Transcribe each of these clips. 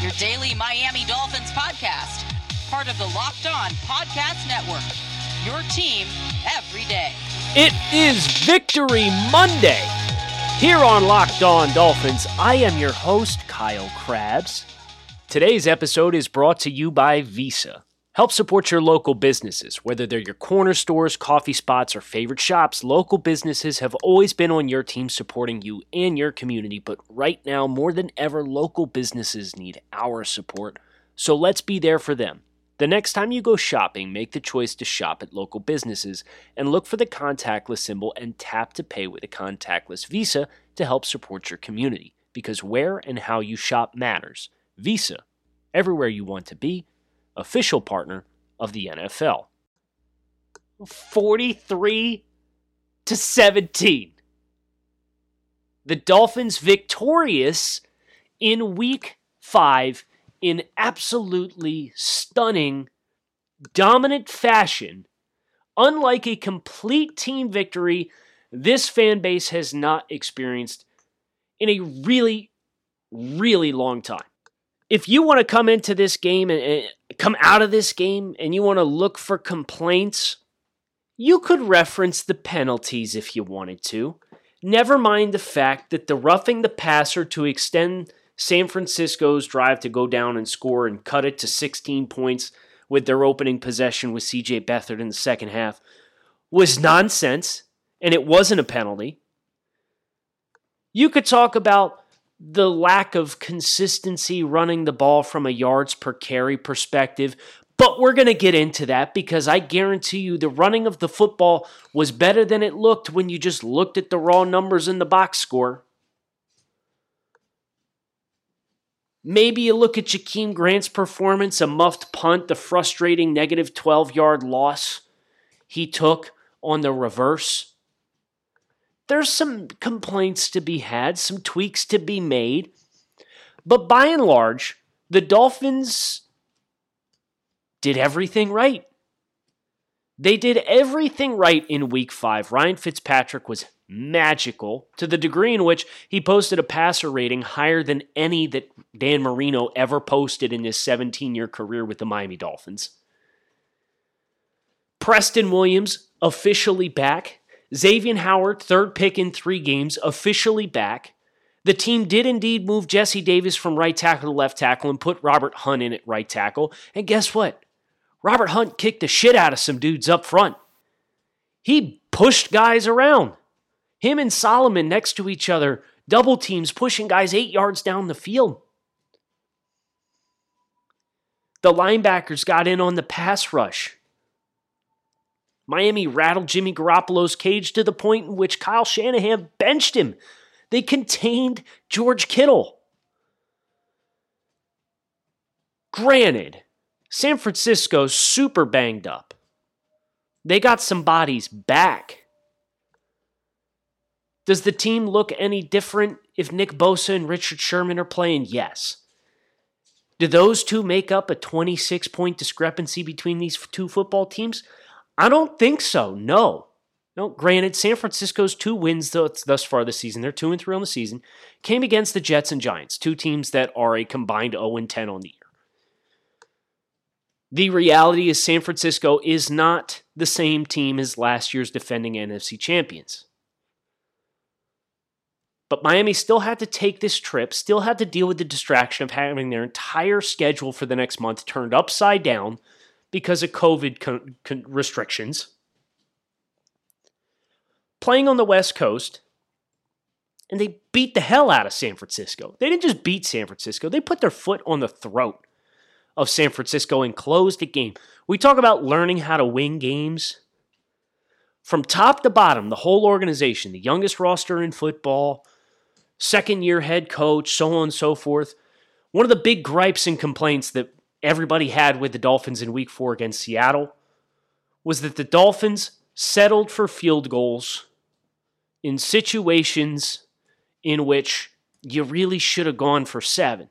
your daily Miami Dolphins podcast, part of the Locked On Podcast Network. Your team every day. It is Victory Monday here on Locked On Dolphins. I am your host, Kyle Crabbs. Today's episode is brought to you by Visa. Help support your local businesses, whether they're your corner stores, coffee spots, or favorite shops. Local businesses have always been on your team supporting you and your community, but right now, more than ever, local businesses need our support. So let's be there for them. The next time you go shopping, make the choice to shop at local businesses and look for the contactless symbol and tap to pay with a contactless Visa to help support your community. Because where and how you shop matters. Visa, everywhere you want to be official partner of the NFL. 43 to 17. The Dolphins victorious in week 5 in absolutely stunning dominant fashion. Unlike a complete team victory, this fan base has not experienced in a really really long time if you want to come into this game and, and come out of this game and you want to look for complaints, you could reference the penalties if you wanted to. Never mind the fact that the roughing the passer to extend San Francisco's drive to go down and score and cut it to 16 points with their opening possession with CJ Beathard in the second half was nonsense and it wasn't a penalty. You could talk about the lack of consistency running the ball from a yards per carry perspective. But we're going to get into that because I guarantee you the running of the football was better than it looked when you just looked at the raw numbers in the box score. Maybe you look at Jakeem Grant's performance, a muffed punt, the frustrating negative 12 yard loss he took on the reverse there's some complaints to be had, some tweaks to be made. But by and large, the Dolphins did everything right. They did everything right in week five. Ryan Fitzpatrick was magical to the degree in which he posted a passer rating higher than any that Dan Marino ever posted in his 17 year career with the Miami Dolphins. Preston Williams officially back. Xavier Howard, third pick in three games, officially back. The team did indeed move Jesse Davis from right tackle to left tackle and put Robert Hunt in at right tackle. And guess what? Robert Hunt kicked the shit out of some dudes up front. He pushed guys around. Him and Solomon next to each other, double teams pushing guys eight yards down the field. The linebackers got in on the pass rush. Miami rattled Jimmy Garoppolo's cage to the point in which Kyle Shanahan benched him. They contained George Kittle. Granted, San Francisco's super banged up. They got some bodies back. Does the team look any different if Nick Bosa and Richard Sherman are playing? Yes. Do those two make up a 26 point discrepancy between these two football teams? I don't think so. No. No, granted, San Francisco's two wins thus far this season, they're 2 and 3 on the season, came against the Jets and Giants, two teams that are a combined 0 and 10 on the year. The reality is San Francisco is not the same team as last year's defending NFC champions. But Miami still had to take this trip, still had to deal with the distraction of having their entire schedule for the next month turned upside down because of COVID con- con- restrictions. Playing on the West Coast, and they beat the hell out of San Francisco. They didn't just beat San Francisco, they put their foot on the throat of San Francisco and closed the game. We talk about learning how to win games. From top to bottom, the whole organization, the youngest roster in football, second year head coach, so on and so forth. One of the big gripes and complaints that everybody had with the Dolphins in week four against Seattle was that the Dolphins settled for field goals in situations in which you really should have gone for seven.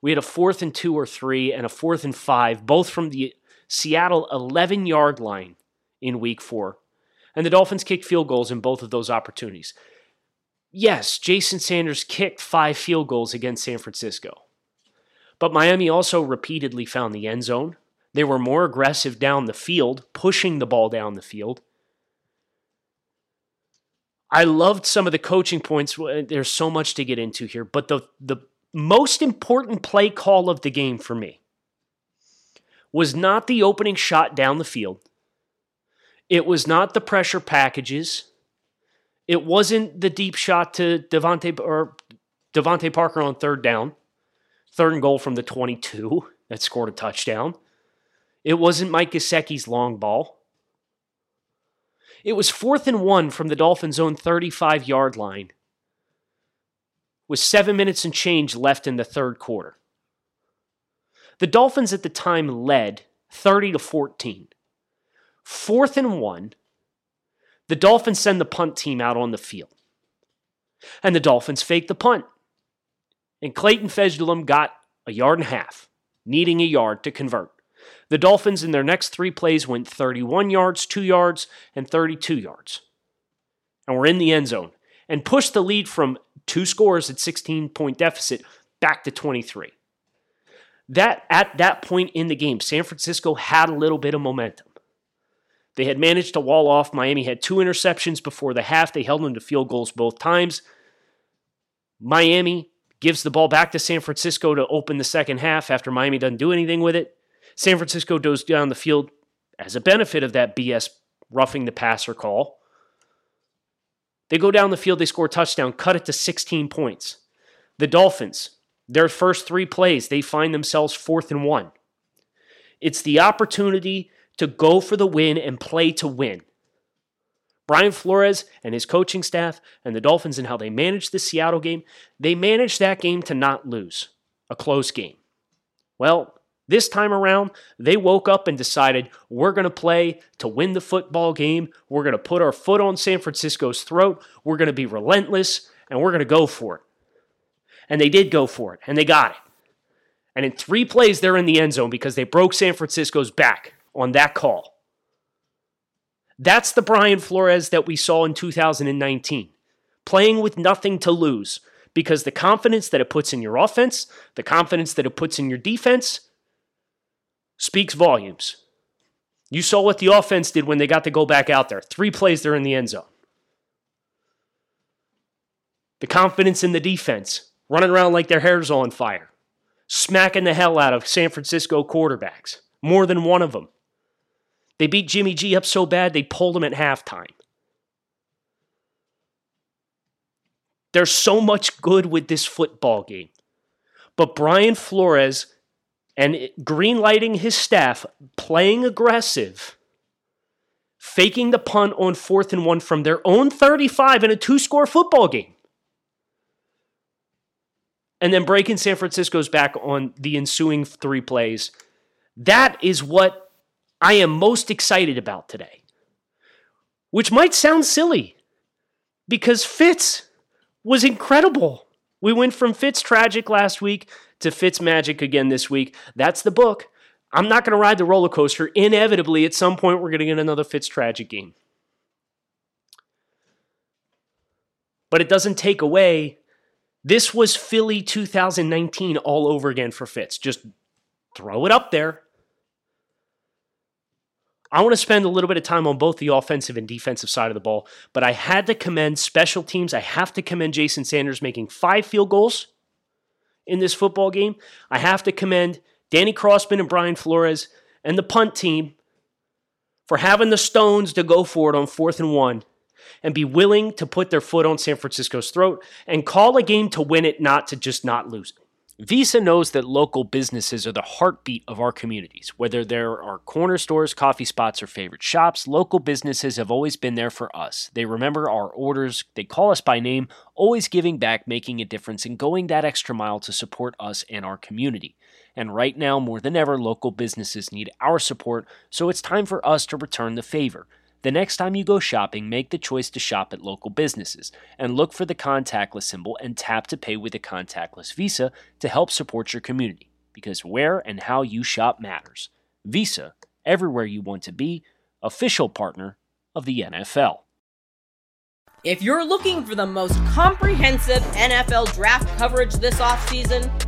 We had a fourth and two or three and a fourth and five, both from the Seattle 11 yard line in week four. And the Dolphins kicked field goals in both of those opportunities. Yes, Jason Sanders kicked five field goals against San Francisco. But Miami also repeatedly found the end zone. They were more aggressive down the field, pushing the ball down the field. I loved some of the coaching points. There's so much to get into here, but the the most important play call of the game for me was not the opening shot down the field. It was not the pressure packages. It wasn't the deep shot to DeVante or DeVante Parker on third down, third and goal from the 22 that scored a touchdown. It wasn't Mike Gesicki's long ball. It was fourth and one from the Dolphins' own 35 yard line with seven minutes and change left in the third quarter. The Dolphins at the time led 30 to 14. Fourth and one, the Dolphins send the punt team out on the field. And the Dolphins fake the punt. And Clayton Fejedelem got a yard and a half, needing a yard to convert. The Dolphins in their next three plays went 31 yards, 2 yards, and 32 yards. And were in the end zone and pushed the lead from two scores at 16 point deficit back to 23. That at that point in the game, San Francisco had a little bit of momentum. They had managed to wall off. Miami had two interceptions before the half. They held them to field goals both times. Miami gives the ball back to San Francisco to open the second half after Miami doesn't do anything with it. San Francisco goes down the field as a benefit of that BS roughing the passer call. They go down the field, they score a touchdown, cut it to 16 points. The Dolphins, their first three plays, they find themselves fourth and one. It's the opportunity to go for the win and play to win. Brian Flores and his coaching staff and the Dolphins and how they managed the Seattle game, they managed that game to not lose, a close game. Well, this time around, they woke up and decided we're going to play to win the football game. We're going to put our foot on San Francisco's throat. We're going to be relentless and we're going to go for it. And they did go for it and they got it. And in three plays, they're in the end zone because they broke San Francisco's back on that call. That's the Brian Flores that we saw in 2019, playing with nothing to lose because the confidence that it puts in your offense, the confidence that it puts in your defense, speaks volumes. You saw what the offense did when they got to go back out there. Three plays, they're in the end zone. The confidence in the defense, running around like their hair's on fire, smacking the hell out of San Francisco quarterbacks, more than one of them. They beat Jimmy G up so bad they pulled him at halftime. There's so much good with this football game. But Brian Flores and greenlighting his staff, playing aggressive, faking the punt on fourth and one from their own 35 in a two score football game. And then breaking San Francisco's back on the ensuing three plays. That is what I am most excited about today. Which might sound silly because Fitz was incredible. We went from Fitz tragic last week to Fitz Magic again this week. That's the book. I'm not going to ride the roller coaster. Inevitably, at some point, we're going to get another Fitz tragic game. But it doesn't take away. This was Philly 2019 all over again for Fitz. Just throw it up there. I want to spend a little bit of time on both the offensive and defensive side of the ball, but I had to commend special teams. I have to commend Jason Sanders making five field goals in this football game. I have to commend Danny Crossman and Brian Flores and the punt team for having the stones to go for it on fourth and one and be willing to put their foot on San Francisco's throat and call a game to win it, not to just not lose it. Visa knows that local businesses are the heartbeat of our communities. Whether there are corner stores, coffee spots, or favorite shops, local businesses have always been there for us. They remember our orders, they call us by name, always giving back, making a difference, and going that extra mile to support us and our community. And right now, more than ever, local businesses need our support, so it's time for us to return the favor. The next time you go shopping, make the choice to shop at local businesses and look for the contactless symbol and tap to pay with a contactless Visa to help support your community because where and how you shop matters. Visa, everywhere you want to be, official partner of the NFL. If you're looking for the most comprehensive NFL draft coverage this offseason,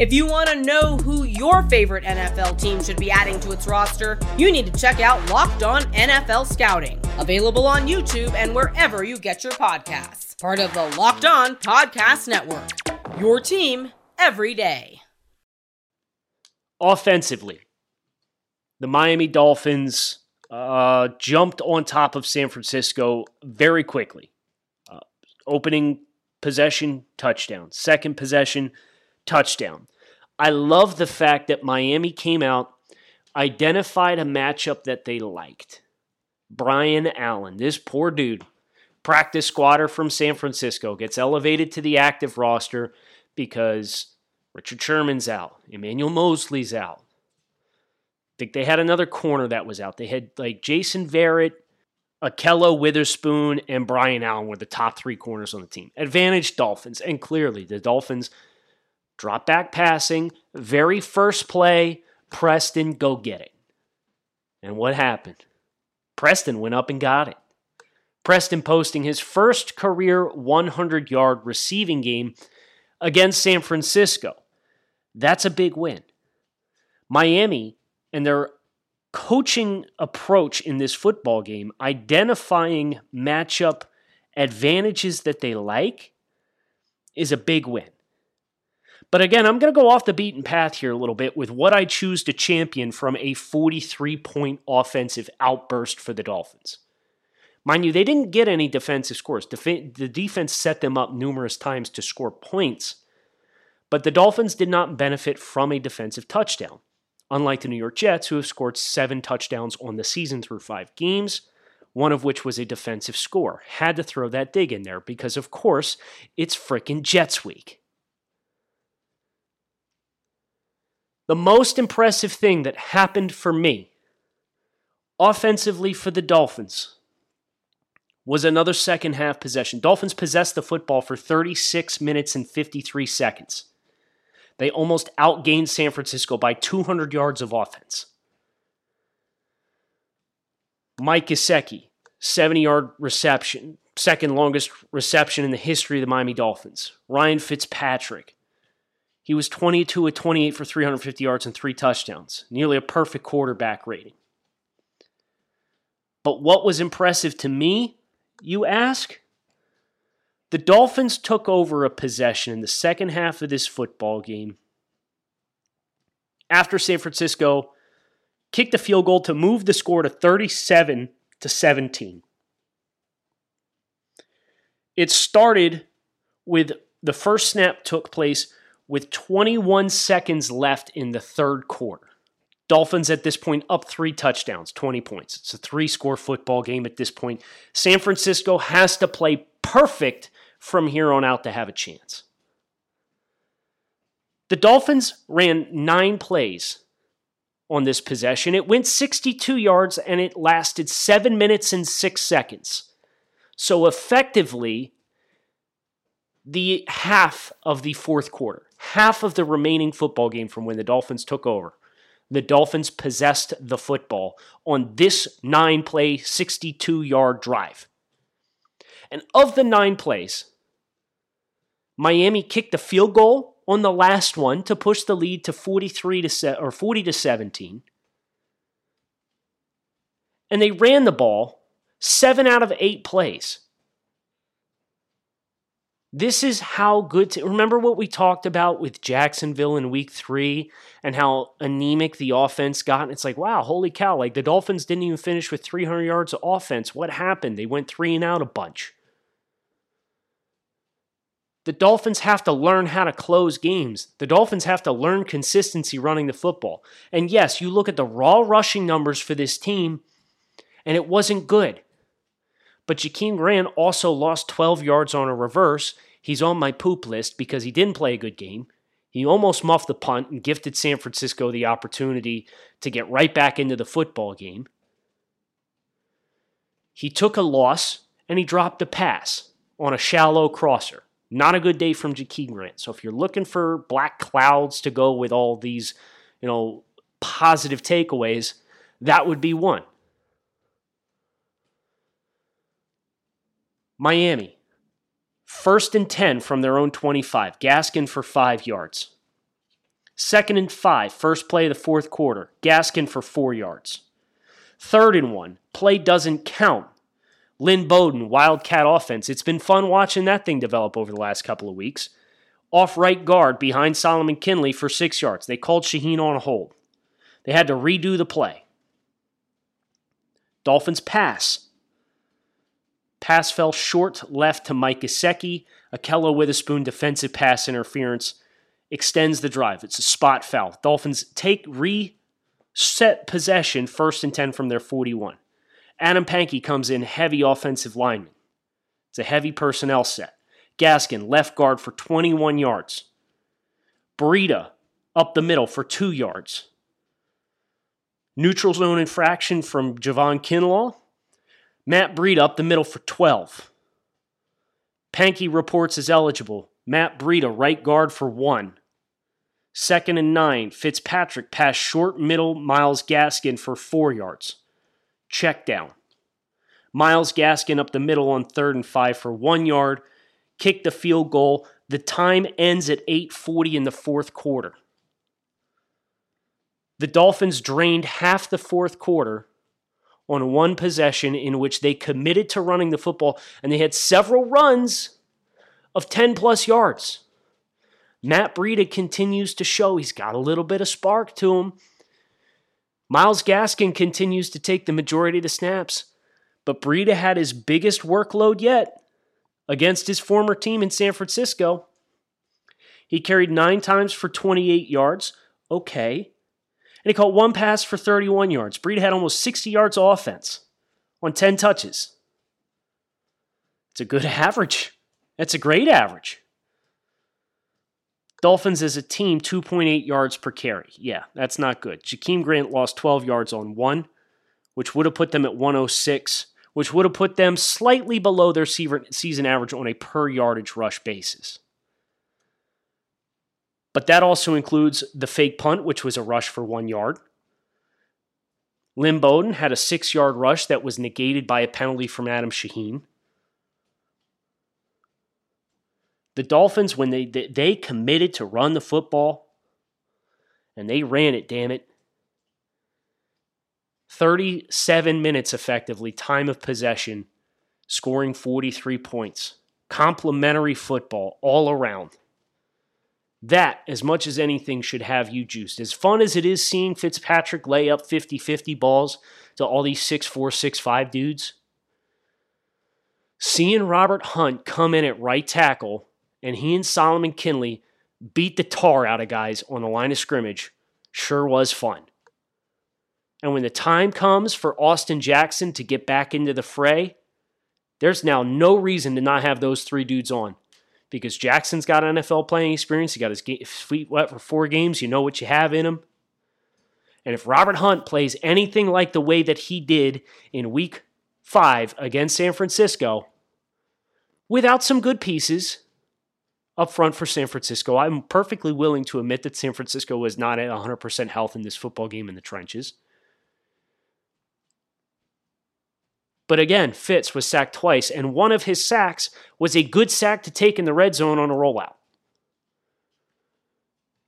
If you want to know who your favorite NFL team should be adding to its roster, you need to check out Locked On NFL Scouting, available on YouTube and wherever you get your podcasts. Part of the Locked On Podcast Network. Your team every day. Offensively, the Miami Dolphins uh, jumped on top of San Francisco very quickly. Uh, opening possession, touchdown. Second possession, touchdown. I love the fact that Miami came out, identified a matchup that they liked. Brian Allen, this poor dude, practice squatter from San Francisco, gets elevated to the active roster because Richard Sherman's out. Emmanuel Moseley's out. I think they had another corner that was out. They had like Jason Verrett, Ahkello Witherspoon, and Brian Allen were the top three corners on the team. Advantage Dolphins. And clearly, the Dolphins drop back passing, very first play, Preston, go get it. And what happened? Preston went up and got it. Preston posting his first career 100 yard receiving game against San Francisco. That's a big win. Miami and their coaching approach in this football game, identifying matchup advantages that they like, is a big win. But again, I'm going to go off the beaten path here a little bit with what I choose to champion from a 43 point offensive outburst for the Dolphins. Mind you, they didn't get any defensive scores. Def- the defense set them up numerous times to score points, but the Dolphins did not benefit from a defensive touchdown, unlike the New York Jets, who have scored seven touchdowns on the season through five games, one of which was a defensive score. Had to throw that dig in there because, of course, it's frickin' Jets week. The most impressive thing that happened for me, offensively for the Dolphins, was another second half possession. Dolphins possessed the football for 36 minutes and 53 seconds. They almost outgained San Francisco by 200 yards of offense. Mike Gesicki, 70 yard reception, second longest reception in the history of the Miami Dolphins. Ryan Fitzpatrick, he was 22 of 28 for 350 yards and three touchdowns, nearly a perfect quarterback rating. But what was impressive to me, you ask? The Dolphins took over a possession in the second half of this football game after San Francisco kicked a field goal to move the score to 37 to 17. It started with the first snap took place with 21 seconds left in the third quarter. Dolphins at this point up three touchdowns, 20 points. It's a three score football game at this point. San Francisco has to play perfect from here on out to have a chance. The Dolphins ran nine plays on this possession. It went 62 yards and it lasted seven minutes and six seconds. So effectively, the half of the fourth quarter, half of the remaining football game from when the Dolphins took over, the Dolphins possessed the football on this nine play, 62 yard drive. And of the nine plays, Miami kicked a field goal on the last one to push the lead to 43 to se- or 40 to 17. And they ran the ball 7 out of 8 plays. This is how good to remember what we talked about with Jacksonville in week three and how anemic the offense got. And it's like, wow, holy cow. Like the Dolphins didn't even finish with 300 yards of offense. What happened? They went three and out a bunch. The Dolphins have to learn how to close games. The Dolphins have to learn consistency running the football. And yes, you look at the raw rushing numbers for this team, and it wasn't good. But Jakeem Grant also lost 12 yards on a reverse. He's on my poop list because he didn't play a good game. He almost muffed the punt and gifted San Francisco the opportunity to get right back into the football game. He took a loss and he dropped a pass on a shallow crosser. Not a good day from Jakeem Grant. So if you're looking for black clouds to go with all these, you know, positive takeaways, that would be one. Miami, first and 10 from their own 25. Gaskin for five yards. Second and five, first play of the fourth quarter. Gaskin for four yards. Third and one, play doesn't count. Lynn Bowden, Wildcat offense. It's been fun watching that thing develop over the last couple of weeks. Off right guard behind Solomon Kindley for six yards. They called Shaheen on a hold. They had to redo the play. Dolphins pass. Pass fell short left to Mike Gesicki. Ahkello Witherspoon defensive pass interference extends the drive. It's a spot foul. Dolphins take reset possession first and 10 from their 41. Adam Pankey comes in heavy offensive lineman. It's a heavy personnel set. Gaskin, left guard for 21 yards. Breida, up the middle for two yards. Neutral zone infraction from Javon Kinlaw. Matt Breida up the middle for 12. Pankey reports as eligible. Matt Breida, right guard for one. Second and nine. Fitzpatrick pass short middle. Myles Gaskin for four yards. Check down. Myles Gaskin up the middle on third and five for one yard. Kick the field goal. The time ends at 8:40 in the fourth quarter. The Dolphins drained half the fourth quarter on one possession in which they committed to running the football and they had several runs of 10 plus yards. Matt Breida continues to show he's got a little bit of spark to him. Myles Gaskin continues to take the majority of the snaps, but Breida had his biggest workload yet against his former team in San Francisco. He carried nine times for 28 yards. Okay. And he caught one pass for 31 yards. Breed had almost 60 yards of offense on 10 touches. It's a good average. That's a great average. Dolphins as a team, 2.8 yards per carry. Yeah, that's not good. Jakeem Grant lost 12 yards on one, which would have put them at 106, which would have put them slightly below their season average on a per yardage rush basis. But that also includes the fake punt, which was a rush for one yard. Lynn Bowden had a six yard rush that was negated by a penalty from Adam Shaheen. The Dolphins, when they they committed to run the football, and they ran it, damn it. 37 minutes effectively, time of possession, scoring 43 points. Complementary football all around. That, as much as anything, should have you juiced. As fun as it is seeing Fitzpatrick lay up 50 50 balls to all these 6'4, 6'5 dudes, seeing Robert Hunt come in at right tackle and he and Solomon Kindley beat the tar out of guys on the line of scrimmage sure was fun. And when the time comes for Austin Jackson to get back into the fray, there's now no reason to not have those three dudes on because Jackson's got NFL playing experience. He got his feet wet for four games. You know what you have in him. And if Robert Hunt plays anything like the way that he did in week five against San Francisco, without some good pieces up front for San Francisco, I'm perfectly willing to admit that San Francisco was not at 100% health in this football game in the trenches. But again, Fitz was sacked twice, and one of his sacks was a good sack to take in the red zone on a rollout.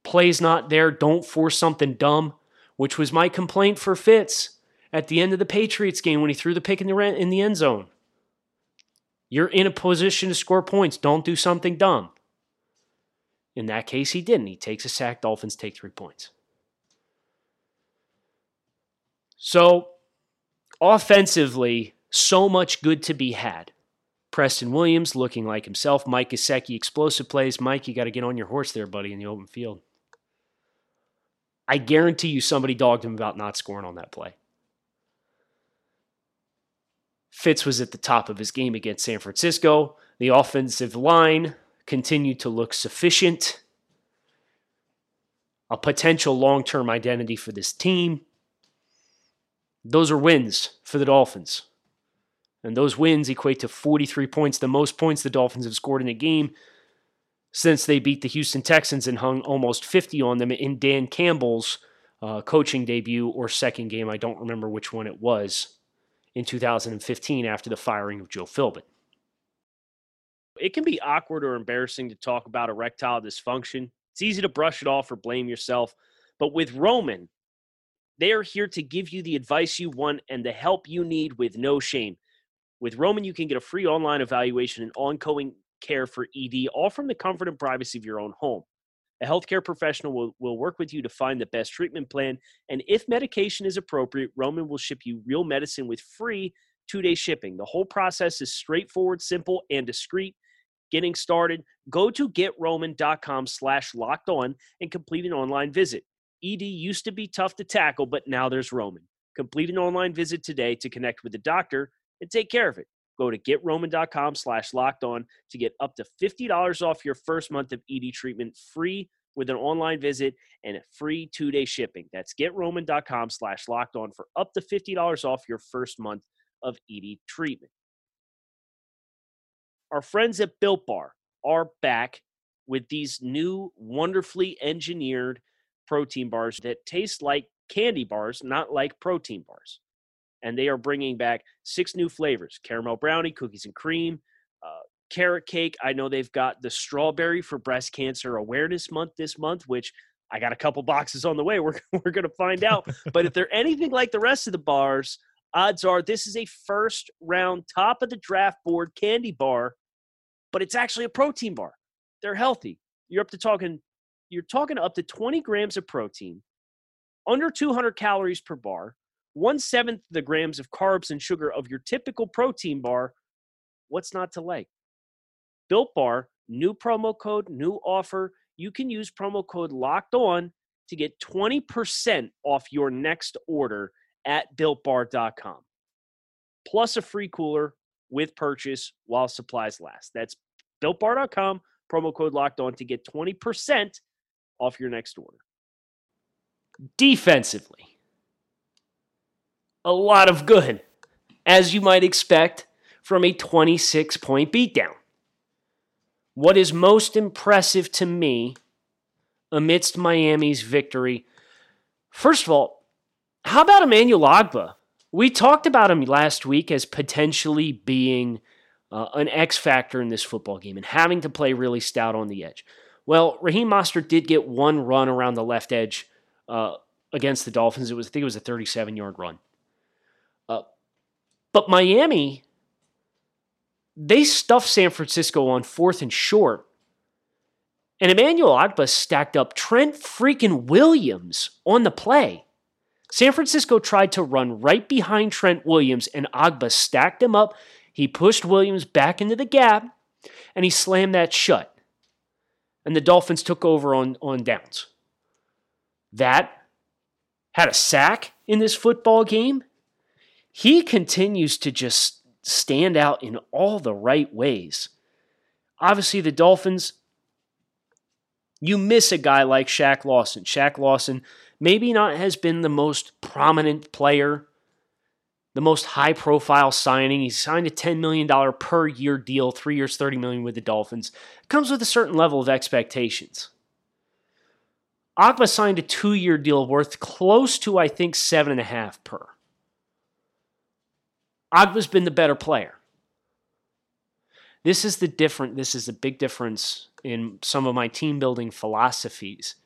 Plays not there, don't force something dumb, which was my complaint for Fitz at the end of the Patriots game when he threw the pick in the, in the end zone. You're in a position to score points. Don't do something dumb. In that case, he didn't. He takes a sack. Dolphins take three points. So, offensively, so much good to be had. Preston Williams looking like himself. Mike Gesicki, explosive plays. Mike, you got to get on your horse there, buddy, in the open field. I guarantee you somebody dogged him about not scoring on that play. Fitz was at the top of his game against San Francisco. The offensive line continued to look sufficient. A potential long term identity for this team. Those are wins for the Dolphins. And those wins equate to 43 points, the most points the Dolphins have scored in a game since they beat the Houston Texans and hung almost 50 on them in Dan Campbell's uh, coaching debut or second game. I don't remember which one it was in 2015 after the firing of Joe Philbin. It can be awkward or embarrassing to talk about erectile dysfunction. It's easy to brush it off or blame yourself. But with Roman, they are here to give you the advice you want and the help you need with no shame. With Roman, you can get a free online evaluation and ongoing care for ED, all from the comfort and privacy of your own home. A healthcare professional will, will work with you to find the best treatment plan. And if medication is appropriate, Roman will ship you real medicine with free two day shipping. The whole process is straightforward, simple, and discreet. Getting started, go to getroman.com slash locked on and complete an online visit. ED used to be tough to tackle, but now there's Roman. Complete an online visit today to connect with the doctor and take care of it. Go to getroman.com slash locked on to get up to $50 off your first month of ED treatment free with an online visit and free two-day shipping. That's getroman.com slash locked on for up to $50 off your first month of ED treatment. Our friends at Built Bar are back with these new wonderfully engineered protein bars that taste like candy bars, not like protein bars and they are bringing back six new flavors caramel brownie, cookies and cream, uh, carrot cake. I know they've got the strawberry for breast cancer awareness month this month, which I got a couple boxes on the way. We're, we're going to find out. but if they're anything like the rest of the bars, odds are this is a first round top of the draft board candy bar, but it's actually a protein bar. They're healthy. You're up to talking, you're talking up to 20 grams of protein, under 200 calories per bar, one seventh the grams of carbs and sugar of your typical protein bar. What's not to like? Built Bar, new promo code, new offer. You can use promo code locked on to get 20% off your next order at builtbar.com. Plus a free cooler with purchase while supplies last. That's builtbar.com, promo code locked on to get 20% off your next order. Defensively, a lot of good, as you might expect from a 26 point beatdown. What is most impressive to me amidst Miami's victory? First of all, how about Emmanuel Ogbah? We talked about him last week as potentially being uh, an X factor in this football game and having to play really stout on the edge. Well, Raheem Mostert did get one run around the left edge uh, against the Dolphins. It was, I think it was a 37 yard run. But Miami, they stuffed San Francisco on fourth and short. And Emmanuel Ogbah stacked up Trent freaking Williams on the play. San Francisco tried to run right behind Trent Williams, and Ogbah stacked him up. He pushed Williams back into the gap, and he slammed that shut. And the Dolphins took over on, on downs. That had a sack in this football game he continues to just stand out in all the right ways. Obviously, the Dolphins, you miss a guy like Shaq Lawson. Shaq Lawson maybe not has been the most prominent player, the most high profile signing. He signed a $10 million per year deal, three years, 30 million with the Dolphins. Comes with a certain level of expectations. Ogbah signed a two year deal worth close to, I think, seven and a half per. Ogbah's been the better player. This is the different this is a big difference in some of my team building philosophies.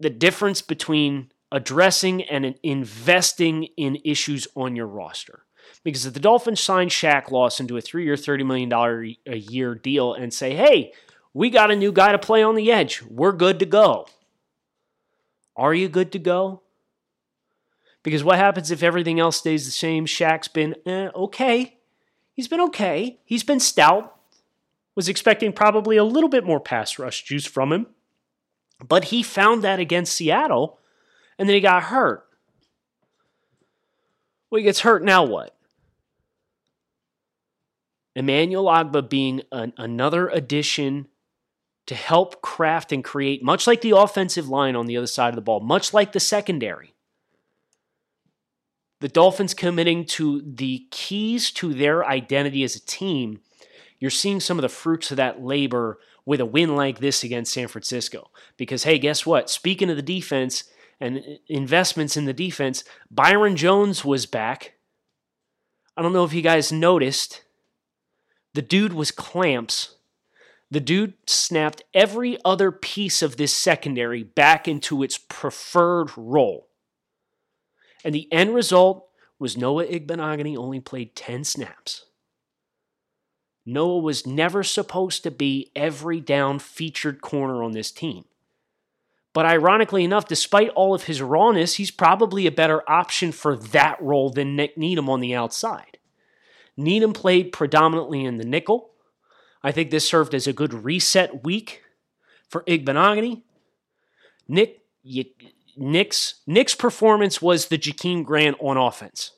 The difference between addressing and investing in issues on your roster. Because if the Dolphins sign Shaq Lawson to a three year, $30 million a year deal and say, hey, we got a new guy to play on the edge, we're good to go. Are you good to go? Because what happens if everything else stays the same? Shaq's been eh, okay. He's been okay. He's been stout. Was expecting probably a little bit more pass rush juice from him. But he found that against Seattle, and then he got hurt. Well, he gets hurt, now what? Emmanuel Ogbah being an, another addition to help craft and create, much like the offensive line on the other side of the ball, much like the secondary. The Dolphins committing to the keys to their identity as a team. You're seeing some of the fruits of that labor with a win like this against San Francisco. Because, hey, guess what? Speaking of the defense and investments in the defense, Byron Jones was back. I don't know if you guys noticed the dude was clamps. The dude snapped every other piece of this secondary back into its preferred role. And the end result was Noah Igbinoghene only played 10 snaps. Noah was never supposed to be every down featured corner on this team. But ironically enough, despite all of his rawness, he's probably a better option for that role than Nick Needham on the outside. Needham played predominantly in the nickel. I think this served as a good reset week for Igbinoghene. Nick, you, Nick's, Nick's performance was the Jakeem Grant on offense.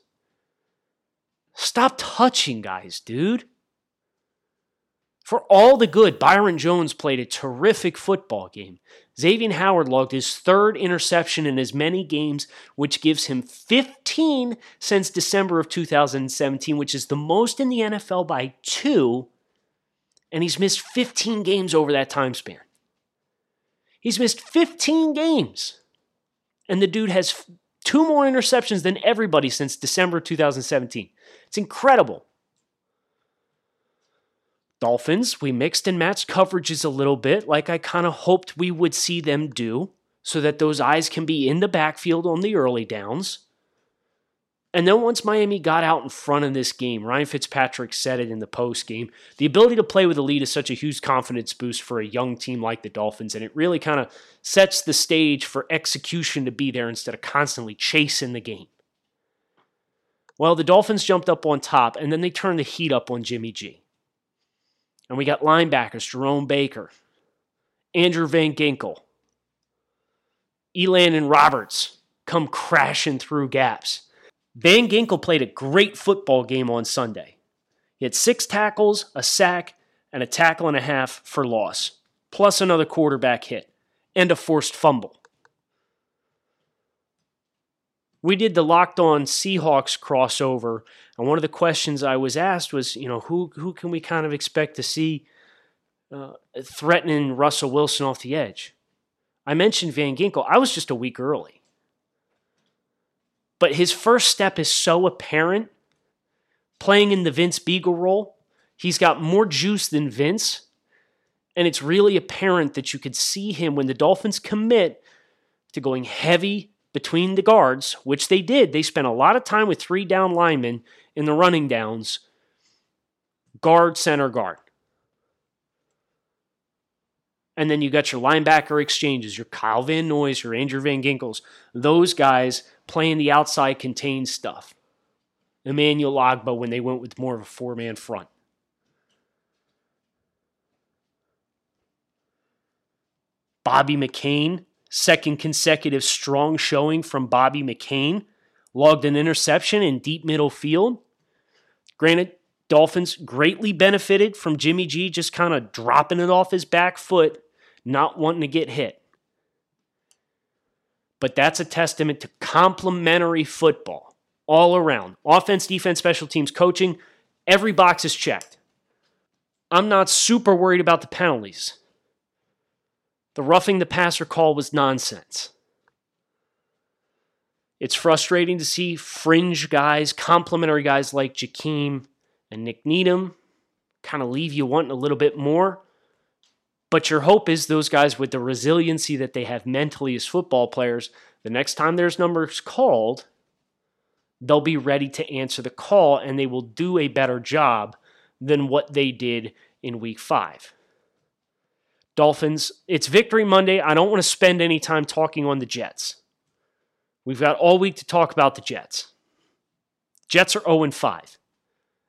Stop touching guys, dude. For all the good, Byron Jones played a terrific football game. Xavier Howard logged his third interception in as many games, which gives him 15 since December of 2017, which is the most in the NFL by two. And he's missed 15 games over that time span. He's missed 15 games. And the dude has two more interceptions than everybody since December 2017. It's incredible. Dolphins, we mixed and matched coverages a little bit, like I kind of hoped we would see them do, so that those eyes can be in the backfield on the early downs. And then once Miami got out in front of this game, Ryan Fitzpatrick said it in the post game. The ability to play with a lead is such a huge confidence boost for a young team like the Dolphins, and it really kind of sets the stage for execution to be there instead of constantly chasing the game. Well, the Dolphins jumped up on top, and then they turned the heat up on Jimmy G. And we got linebackers Jerome Baker, Andrew Van Ginkel, and Roberts come crashing through gaps. Van Ginkel played a great football game on Sunday. He had six tackles, a sack, and a tackle and a half for loss, plus another quarterback hit and a forced fumble. We did the locked on Seahawks crossover, and one of the questions I was asked was, you know, who who can we kind of expect to see uh, threatening Russell Wilson off the edge? I mentioned Van Ginkel. I was just a week early. But his first step is so apparent. Playing in the Vince Biegel role, he's got more juice than Vince. And it's really apparent that you could see him when the Dolphins commit to going heavy between the guards, which they did. They spent a lot of time with three down linemen in the running downs guard, center, guard. And then you got your linebacker exchanges, your Kyle Van Noys, your Andrew Van Ginkels. Those guys playing the outside contained stuff. Emmanuel Ogbah when they went with more of a four man front. Bobby McCain, second consecutive strong showing from Bobby McCain, logged an interception in deep middle field. Granted, Dolphins greatly benefited from Jimmy G just kind of dropping it off his back foot, not wanting to get hit. But that's a testament to complementary football all around. Offense, defense, special teams, coaching, every box is checked. I'm not super worried about the penalties. The roughing the passer call was nonsense. It's frustrating to see fringe guys, complimentary guys like Jakeem and Nick Needham kind of leave you wanting a little bit more. But your hope is those guys with the resiliency that they have mentally as football players, the next time there's numbers called, they'll be ready to answer the call and they will do a better job than what they did in week five. Dolphins, it's Victory Monday. I don't want to spend any time talking on the Jets. We've got all week to talk about the Jets. Jets are 0 5,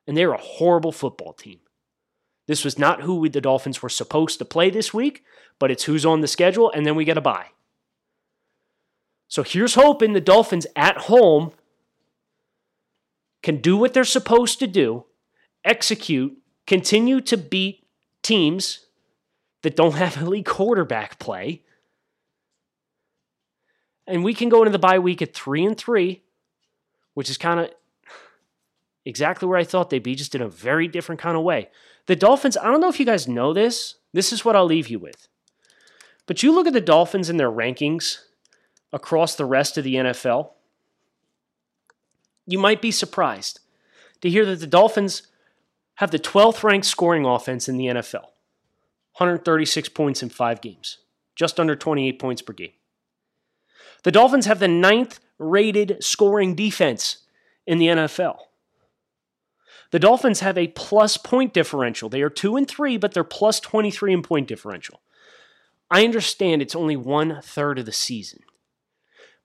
and they're a horrible football team. This was not who we, the Dolphins were supposed to play this week, but it's who's on the schedule, and then we get a bye. So here's hoping the Dolphins at home can do what they're supposed to do, execute, continue to beat teams that don't have elite quarterback play. And we can go into the bye week at three and three, which is kind of exactly where I thought they'd be, just in a very different kind of way. The Dolphins, I don't know if you guys know this. This is what I'll leave you with. But you look at the Dolphins and their rankings across the rest of the NFL, you might be surprised to hear that the Dolphins have the 12th ranked scoring offense in the NFL 136 points in five games, just under 28 points per game. The Dolphins have the ninth rated scoring defense in the NFL. The Dolphins have a plus point differential. They are 2 and 3, but they're plus 23 in point differential. I understand it's only one third of the season.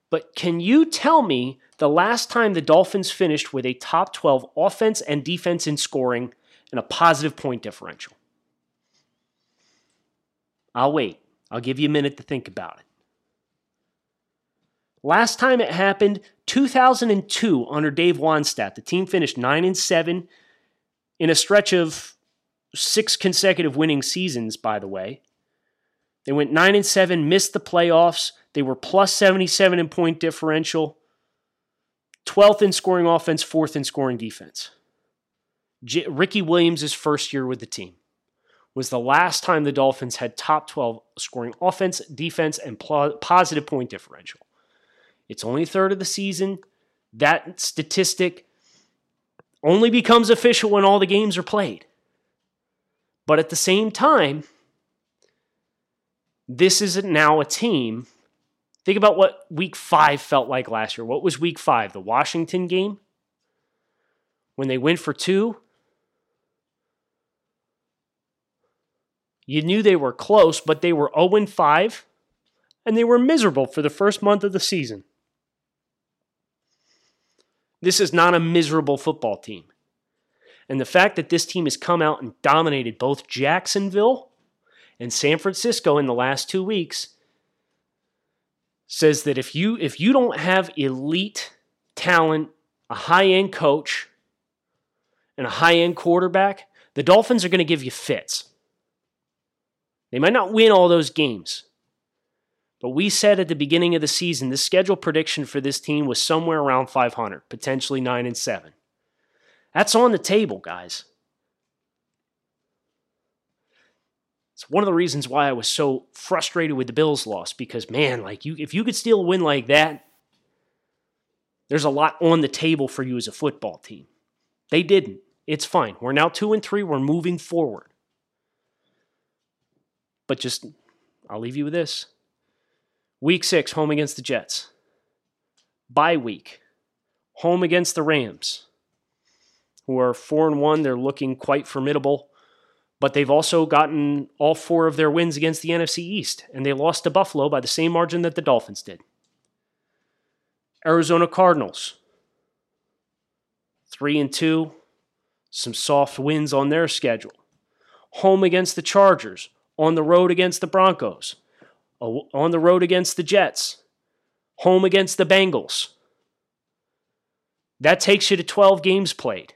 But can you tell me the last time the Dolphins finished with a top 12 offense and defense in scoring and a positive point differential? I'll wait. I'll give you a minute to think about it. Last time it happened, 2002 under Dave Wannstedt. The team finished 9 and 7 in a stretch of six consecutive winning seasons, by the way. They went 9 and 7, missed the playoffs. They were plus 77 in point differential, 12th in scoring offense, 4th in scoring defense. J- Ricky Williams' first year with the team was the last time the Dolphins had top 12 scoring offense, defense, and pl- positive point differential. It's only a third of the season. That statistic only becomes official when all the games are played. But at the same time, this is now a team. Think about what week five felt like last year. What was week five? The Washington game? When they went for two? You knew they were close, but they were 0 5, and they were miserable for the first month of the season. This is not a miserable football team. And the fact that this team has come out and dominated both Jacksonville and San Francisco in the last 2 weeks says that if you if you don't have elite talent, a high-end coach, and a high-end quarterback, the Dolphins are going to give you fits. They might not win all those games, but we said at the beginning of the season, the schedule prediction for this team was somewhere around 500, potentially 9 and 7. That's on the table, guys. It's one of the reasons why I was so frustrated with the Bills loss because man, like you if you could steal a win like that, there's a lot on the table for you as a football team. They didn't. It's fine. We're now 2 and 3, we're moving forward. But just I'll leave you with this. Week six, home against the Jets. Bye week, home against the Rams, who are four and one. They're looking quite formidable, but they've also gotten all four of their wins against the NFC East, and they lost to Buffalo by the same margin that the Dolphins did. Arizona Cardinals, three and two, some soft wins on their schedule. Home against the Chargers, on the road against the Broncos on the road against the Jets, home against the Bengals. That takes you to 12 games played.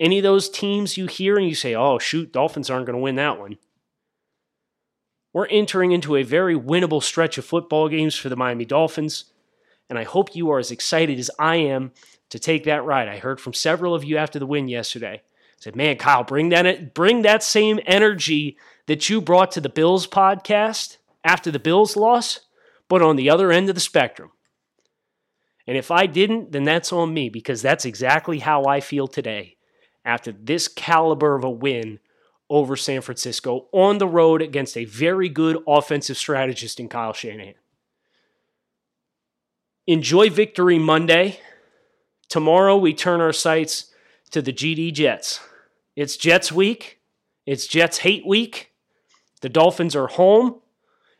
Any of those teams you hear and you say, oh, shoot, Dolphins aren't going to win that one. We're entering into a very winnable stretch of football games for the Miami Dolphins, and I hope you are as excited as I am to take that ride. I heard from several of you after the win yesterday. I said, man, Kyle, bring that, bring that same energy that you brought to the Bills podcast after the Bills loss, but on the other end of the spectrum. And if I didn't, then that's on me because that's exactly how I feel today after this caliber of a win over San Francisco on the road against a very good offensive strategist in Kyle Shanahan. enjoy Victory Monday. Tomorrow, we turn our sights to the GD Jets. It's Jets week, it's Jets hate week. The Dolphins are home.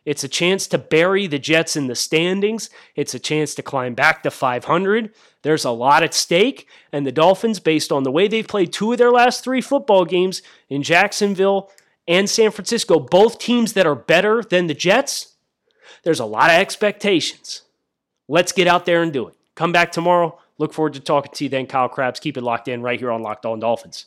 It's a chance to bury the Jets in the standings. It's a chance to climb back to 500. There's a lot at stake, and the Dolphins, based on the way they've played two of their last three football games in Jacksonville and San Francisco, both teams that are better than the Jets, there's a lot of expectations. Let's get out there and do it. Come back tomorrow. Look forward to talking to you then, Kyle Crabbs. Keep it locked in right here on Locked On Dolphins.